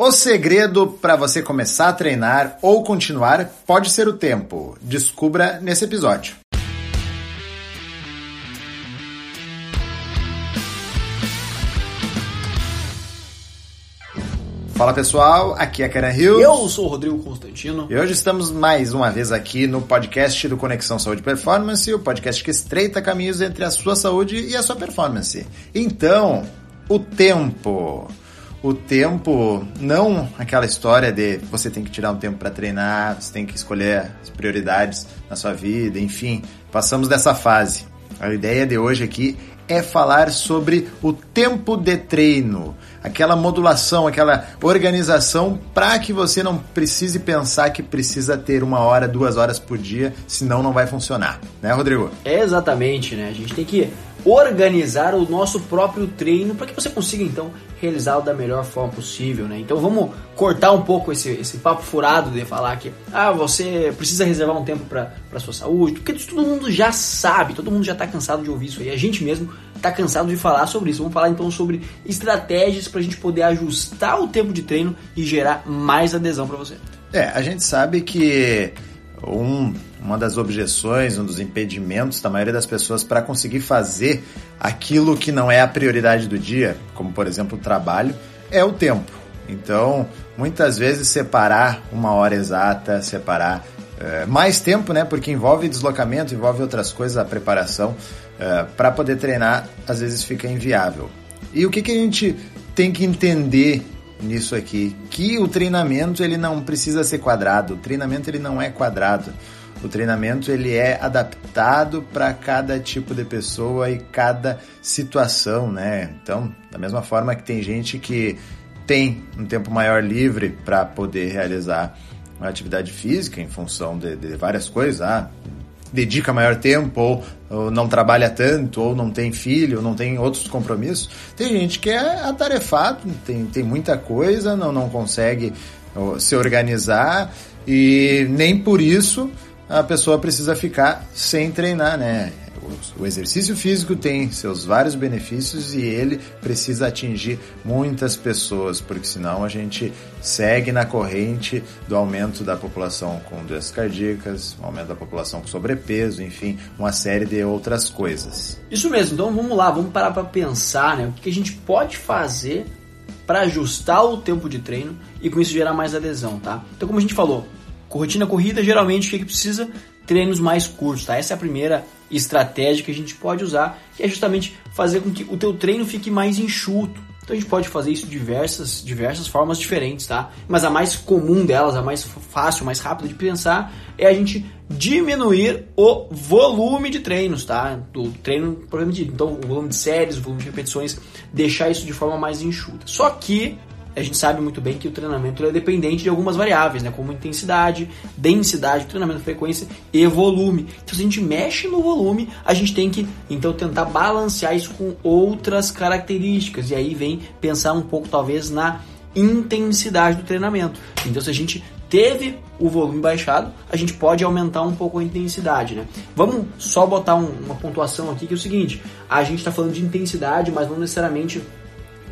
O segredo para você começar a treinar ou continuar pode ser o tempo. Descubra nesse episódio. Fala pessoal, aqui é Karen Hill. Eu sou o Rodrigo Constantino. E hoje estamos mais uma vez aqui no podcast do Conexão Saúde e Performance, o podcast que estreita caminhos entre a sua saúde e a sua performance. Então, o tempo o tempo, não aquela história de você tem que tirar um tempo para treinar, você tem que escolher as prioridades na sua vida, enfim, passamos dessa fase. A ideia de hoje aqui é falar sobre o tempo de treino, aquela modulação, aquela organização para que você não precise pensar que precisa ter uma hora, duas horas por dia, senão não vai funcionar, né, Rodrigo? É exatamente, né? A gente tem que organizar o nosso próprio treino para que você consiga então realizá-lo da melhor forma possível, né? Então vamos cortar um pouco esse, esse papo furado de falar que ah, você precisa reservar um tempo para sua saúde, porque todo mundo já sabe, todo mundo já está cansado de ouvir isso aí, a gente mesmo está cansado de falar sobre isso. Vamos falar então sobre estratégias para a gente poder ajustar o tempo de treino e gerar mais adesão para você. É, a gente sabe que um, uma das objeções, um dos impedimentos da maioria das pessoas para conseguir fazer aquilo que não é a prioridade do dia, como por exemplo o trabalho, é o tempo. Então, muitas vezes separar uma hora exata, separar é, mais tempo, né? Porque envolve deslocamento, envolve outras coisas, a preparação é, para poder treinar, às vezes fica inviável. E o que, que a gente tem que entender nisso aqui, que o treinamento ele não precisa ser quadrado, o treinamento ele não é quadrado. O treinamento ele é adaptado para cada tipo de pessoa e cada situação, né? Então, da mesma forma que tem gente que tem um tempo maior livre para poder realizar uma atividade física em função de, de várias coisas, ah, dedica maior tempo, ou, ou, não trabalha tanto, ou não tem filho, ou não tem outros compromissos. Tem gente que é atarefado, tem, tem muita coisa, não, não consegue se organizar e nem por isso a pessoa precisa ficar sem treinar, né? O exercício físico tem seus vários benefícios e ele precisa atingir muitas pessoas, porque senão a gente segue na corrente do aumento da população com doenças cardíacas, aumento da população com sobrepeso, enfim, uma série de outras coisas. Isso mesmo, então vamos lá, vamos parar para pensar, né? O que a gente pode fazer para ajustar o tempo de treino e com isso gerar mais adesão, tá? Então, como a gente falou, rotina corrida, geralmente o que, é que precisa? Treinos mais curtos, tá? Essa é a primeira estratégia que a gente pode usar, que é justamente fazer com que o teu treino fique mais enxuto. Então a gente pode fazer isso de diversas, diversas formas diferentes, tá? Mas a mais comum delas, a mais fácil, mais rápida de pensar, é a gente diminuir o volume de treinos, tá? Do treino, provavelmente, então o volume de séries, o volume de repetições, deixar isso de forma mais enxuta. Só que a gente sabe muito bem que o treinamento é dependente de algumas variáveis, né? como intensidade, densidade, treinamento, frequência e volume. Então, se a gente mexe no volume, a gente tem que então tentar balancear isso com outras características. E aí vem pensar um pouco, talvez, na intensidade do treinamento. Então, se a gente teve o volume baixado, a gente pode aumentar um pouco a intensidade, né? Vamos só botar um, uma pontuação aqui que é o seguinte: a gente está falando de intensidade, mas não necessariamente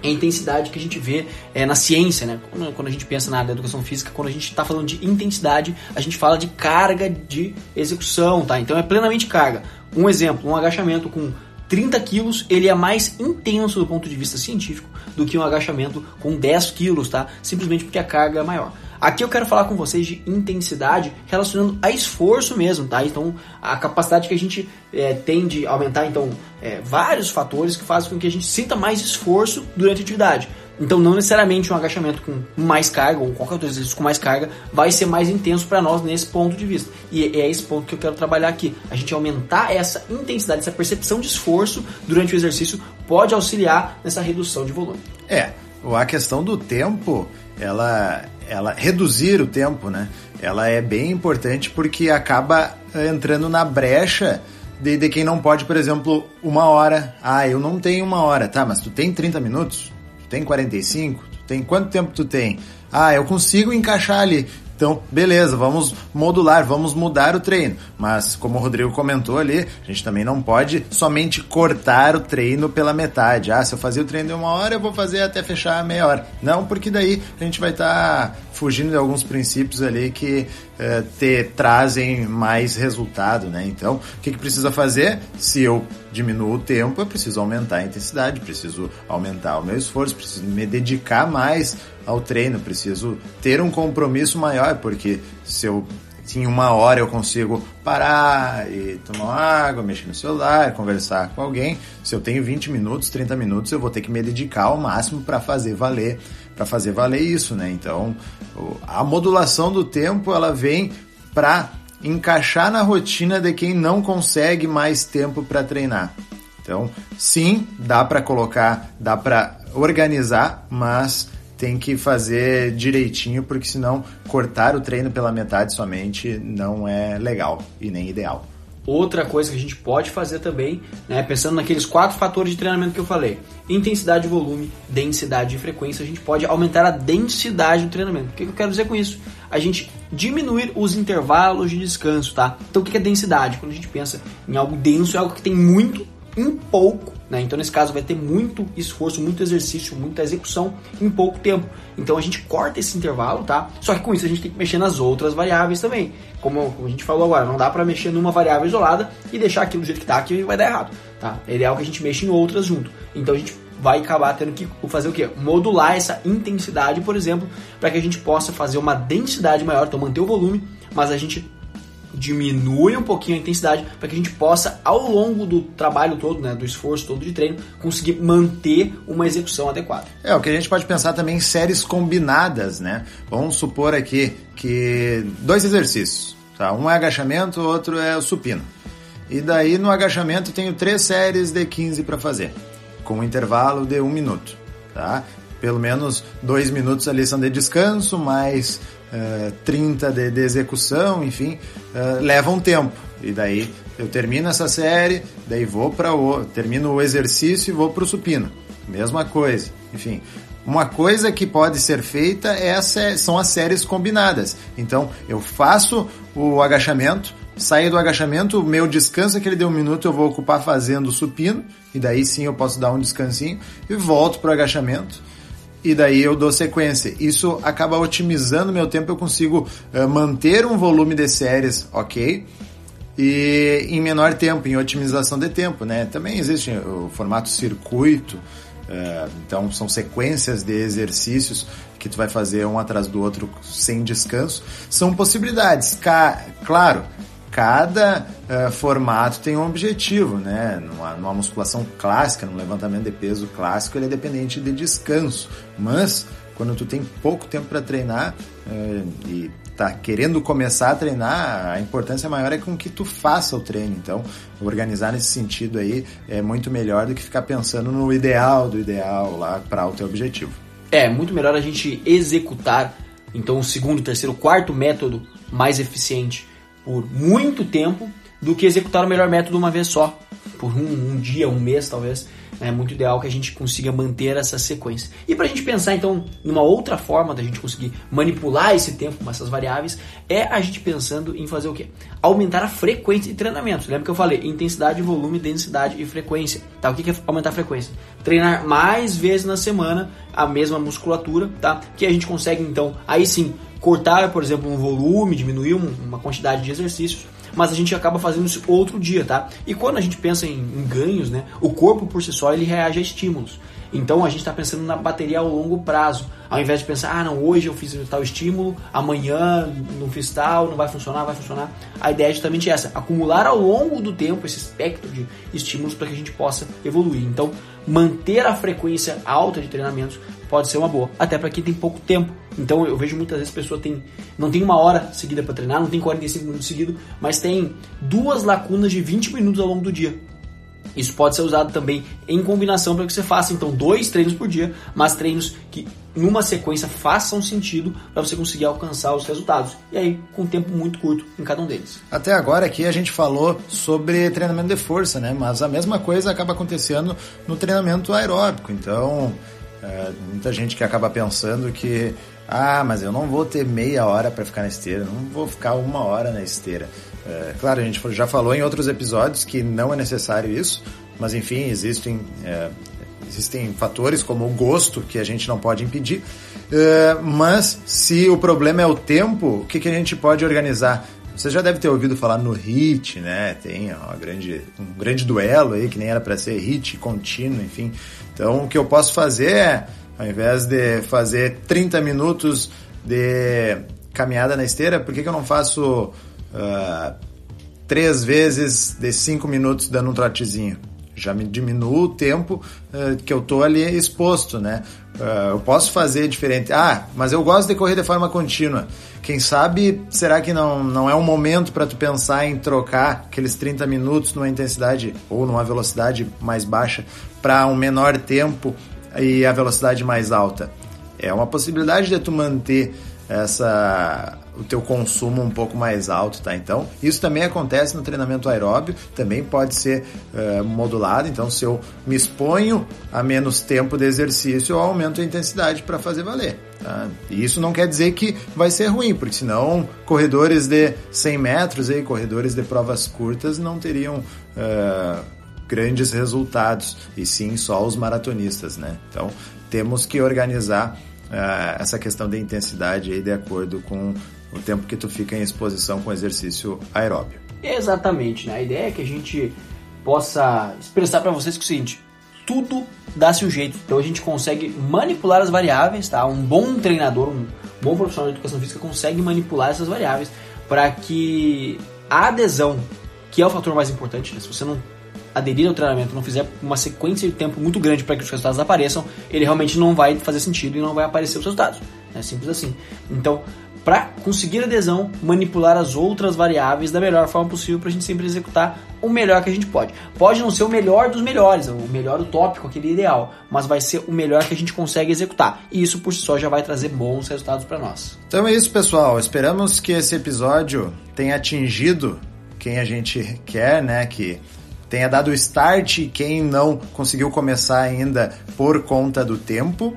é a intensidade que a gente vê é, na ciência, né? Quando, quando, a gente pensa na educação física, quando a gente está falando de intensidade, a gente fala de carga de execução, tá? Então é plenamente carga. Um exemplo, um agachamento com 30 quilos, ele é mais intenso do ponto de vista científico do que um agachamento com 10 quilos, tá? Simplesmente porque a carga é maior. Aqui eu quero falar com vocês de intensidade relacionando a esforço mesmo, tá? Então, a capacidade que a gente é, tem de aumentar, então, é, vários fatores que fazem com que a gente sinta mais esforço durante a atividade. Então, não necessariamente um agachamento com mais carga ou qualquer outro exercício com mais carga vai ser mais intenso para nós nesse ponto de vista. E é esse ponto que eu quero trabalhar aqui. A gente aumentar essa intensidade, essa percepção de esforço durante o exercício pode auxiliar nessa redução de volume. É, a questão do tempo, ela ela reduzir o tempo, né? Ela é bem importante porque acaba eh, entrando na brecha de, de, quem não pode, por exemplo, uma hora. Ah, eu não tenho uma hora, tá? Mas tu tem 30 minutos? Tu tem 45? Tu tem quanto tempo tu tem? Ah, eu consigo encaixar ali. Então, beleza, vamos modular, vamos mudar o treino. Mas, como o Rodrigo comentou ali, a gente também não pode somente cortar o treino pela metade. Ah, se eu fazer o treino de uma hora, eu vou fazer até fechar meia hora. Não, porque daí a gente vai estar tá fugindo de alguns princípios ali que eh, te trazem mais resultado, né? Então, o que, que precisa fazer? Se eu diminuo o tempo, eu preciso aumentar a intensidade, preciso aumentar o meu esforço, preciso me dedicar mais ao treino, preciso ter um compromisso maior, porque se eu em uma hora eu consigo parar e tomar água, mexer no celular, conversar com alguém. Se eu tenho 20 minutos, 30 minutos, eu vou ter que me dedicar ao máximo para fazer valer, para fazer valer isso, né? Então, a modulação do tempo, ela vem para encaixar na rotina de quem não consegue mais tempo para treinar. Então, sim, dá para colocar, dá para organizar, mas tem que fazer direitinho, porque senão cortar o treino pela metade somente não é legal e nem ideal. Outra coisa que a gente pode fazer também, né, pensando naqueles quatro fatores de treinamento que eu falei: intensidade, volume, densidade e frequência, a gente pode aumentar a densidade do treinamento. O que eu quero dizer com isso? A gente diminuir os intervalos de descanso, tá? Então o que é densidade? Quando a gente pensa em algo denso, é algo que tem muito em pouco né? Então, nesse caso, vai ter muito esforço, muito exercício, muita execução em pouco tempo. Então, a gente corta esse intervalo, tá? Só que com isso, a gente tem que mexer nas outras variáveis também. Como, como a gente falou agora, não dá para mexer numa variável isolada e deixar aquilo do jeito que tá, que vai dar errado, tá? É ideal que a gente mexa em outras junto. Então, a gente vai acabar tendo que fazer o quê? Modular essa intensidade, por exemplo, para que a gente possa fazer uma densidade maior, então manter o volume, mas a gente diminui um pouquinho a intensidade para que a gente possa, ao longo do trabalho todo, né, do esforço todo de treino, conseguir manter uma execução adequada. É, o que a gente pode pensar também em séries combinadas, né? Vamos supor aqui que dois exercícios, tá? Um é agachamento, o outro é o supino. E daí no agachamento tenho três séries de 15 para fazer, com um intervalo de um minuto, tá? Pelo menos dois minutos ali são de descanso, mais 30 eh, de, de, execução, enfim, uh, leva um tempo. E daí eu termino essa série, daí vou para o termino o exercício e vou para o supino. Mesma coisa. Enfim, uma coisa que pode ser feita é são as séries combinadas. Então, eu faço o agachamento, saio do agachamento, o meu descanso, aquele de um minuto, eu vou ocupar fazendo o supino, e daí sim eu posso dar um descansinho, e volto para o agachamento e daí eu dou sequência. Isso acaba otimizando meu tempo, eu consigo uh, manter um volume de séries, ok? E em menor tempo, em otimização de tempo, né? Também existe o formato circuito, uh, então são sequências de exercícios que tu vai fazer um atrás do outro sem descanso. São possibilidades. Claro, cada uh, formato tem um objetivo, né? Numa, numa, musculação clássica, num levantamento de peso clássico, ele é dependente de descanso. Mas quando tu tem pouco tempo para treinar uh, e tá querendo começar a treinar, a importância maior é com que tu faça o treino. Então, organizar nesse sentido aí é muito melhor do que ficar pensando no ideal do ideal lá para o teu objetivo. É muito melhor a gente executar então o segundo, terceiro, quarto método mais eficiente por muito tempo do que executar o melhor método uma vez só, por um, um dia, um mês talvez. É muito ideal que a gente consiga manter essa sequência. E para a gente pensar então numa outra forma da gente conseguir manipular esse tempo com essas variáveis, é a gente pensando em fazer o quê? Aumentar a frequência de treinamentos. Lembra que eu falei intensidade, volume, densidade e frequência. Tá? O que é aumentar a frequência? Treinar mais vezes na semana a mesma musculatura, tá? Que a gente consegue então aí sim cortar, por exemplo, um volume, diminuir uma quantidade de exercícios, mas a gente acaba fazendo isso outro dia, tá? E quando a gente pensa em, em ganhos, né, o corpo por si só ele reage a estímulos. Então a gente está pensando na bateria ao longo prazo, ao invés de pensar, ah, não, hoje eu fiz tal estímulo, amanhã não fiz tal, não vai funcionar, vai funcionar. A ideia é justamente essa: acumular ao longo do tempo esse espectro de estímulos para que a gente possa evoluir. Então, manter a frequência alta de treinamentos pode ser uma boa, até para quem tem pouco tempo. Então eu vejo muitas vezes a pessoa tem não tem uma hora seguida para treinar, não tem 45 minutos seguidos, mas tem duas lacunas de 20 minutos ao longo do dia. Isso pode ser usado também em combinação para que você faça então dois treinos por dia, mas treinos que numa sequência façam sentido para você conseguir alcançar os resultados. E aí com um tempo muito curto em cada um deles. Até agora aqui a gente falou sobre treinamento de força, né? Mas a mesma coisa acaba acontecendo no treinamento aeróbico. Então, é, muita gente que acaba pensando que Ah, mas eu não vou ter meia hora para ficar na esteira, não vou ficar uma hora na esteira. É, claro, a gente já falou em outros episódios que não é necessário isso, mas enfim, existem, é, existem fatores como o gosto que a gente não pode impedir. É, mas se o problema é o tempo, o que, que a gente pode organizar? Você já deve ter ouvido falar no hit, né? Tem uma grande, um grande duelo aí que nem era para ser hit contínuo, enfim. Então o que eu posso fazer é, ao invés de fazer 30 minutos de caminhada na esteira, por que, que eu não faço uh, três vezes de cinco minutos dando um trotezinho? Já me diminuo o tempo uh, que eu tô ali exposto, né? Uh, eu posso fazer diferente. Ah, mas eu gosto de correr de forma contínua. Quem sabe, será que não, não é um momento para tu pensar em trocar aqueles 30 minutos numa intensidade ou numa velocidade mais baixa para um menor tempo e a velocidade mais alta? É uma possibilidade de tu manter essa o teu consumo um pouco mais alto, tá? Então, isso também acontece no treinamento aeróbio, também pode ser uh, modulado. Então, se eu me exponho a menos tempo de exercício, eu aumento a intensidade para fazer valer. Tá? E isso não quer dizer que vai ser ruim, porque senão corredores de 100 metros, aí, corredores de provas curtas, não teriam uh, grandes resultados, e sim só os maratonistas, né? Então, temos que organizar uh, essa questão de intensidade aí de acordo com o tempo que tu fica em exposição com exercício aeróbio. Exatamente, né? A ideia é que a gente possa expressar para vocês que é o seguinte, tudo dá-se um jeito. Então a gente consegue manipular as variáveis, tá? Um bom treinador, um bom profissional de educação física consegue manipular essas variáveis para que a adesão, que é o fator mais importante, né? se você não aderir ao treinamento, não fizer uma sequência de tempo muito grande para que os resultados apareçam, ele realmente não vai fazer sentido e não vai aparecer os resultados. É simples assim. Então, para conseguir adesão, manipular as outras variáveis da melhor forma possível para a gente sempre executar o melhor que a gente pode. Pode não ser o melhor dos melhores, o melhor utópico, aquele ideal, mas vai ser o melhor que a gente consegue executar. E isso por si só já vai trazer bons resultados para nós. Então é isso, pessoal. Esperamos que esse episódio tenha atingido quem a gente quer, né? Que tenha dado start quem não conseguiu começar ainda por conta do tempo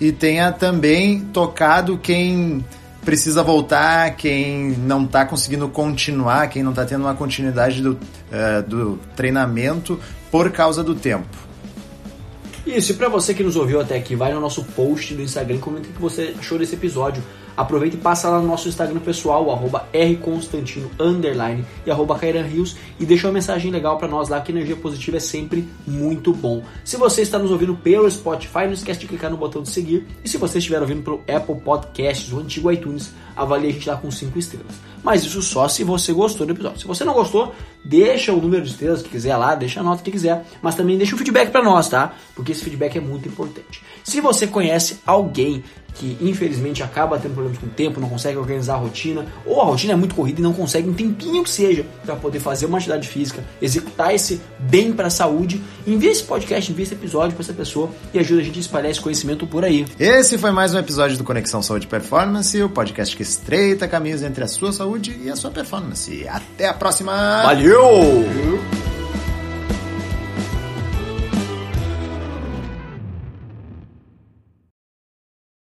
e tenha também tocado quem precisa voltar, quem não está conseguindo continuar, quem não está tendo uma continuidade do, uh, do treinamento por causa do tempo. Isso, e para você que nos ouviu até aqui, vai no nosso post do Instagram e comenta o que você achou desse episódio. Aproveita e passa lá no nosso Instagram pessoal, arroba rconstantino, underline, e arroba Rios, e deixa uma mensagem legal para nós lá, que energia positiva é sempre muito bom. Se você está nos ouvindo pelo Spotify, não esquece de clicar no botão de seguir, e se você estiver ouvindo pelo Apple Podcasts, o antigo iTunes, avalie a gente lá com 5 estrelas. Mas isso só se você gostou do episódio. Se você não gostou, deixa o número de estrelas que quiser lá, deixa a nota que quiser, mas também deixa um feedback para nós, tá? Porque esse feedback é muito importante. Se você conhece alguém que infelizmente acaba tendo problemas com o tempo, não consegue organizar a rotina, ou a rotina é muito corrida e não consegue um tempinho que seja para poder fazer uma atividade física, executar esse bem para a saúde, envie esse podcast, envie esse episódio para essa pessoa e ajuda a gente a espalhar esse conhecimento por aí. Esse foi mais um episódio do Conexão Saúde Performance, o podcast que estreita caminhos entre a sua saúde e a sua performance. Até a próxima! Valeu!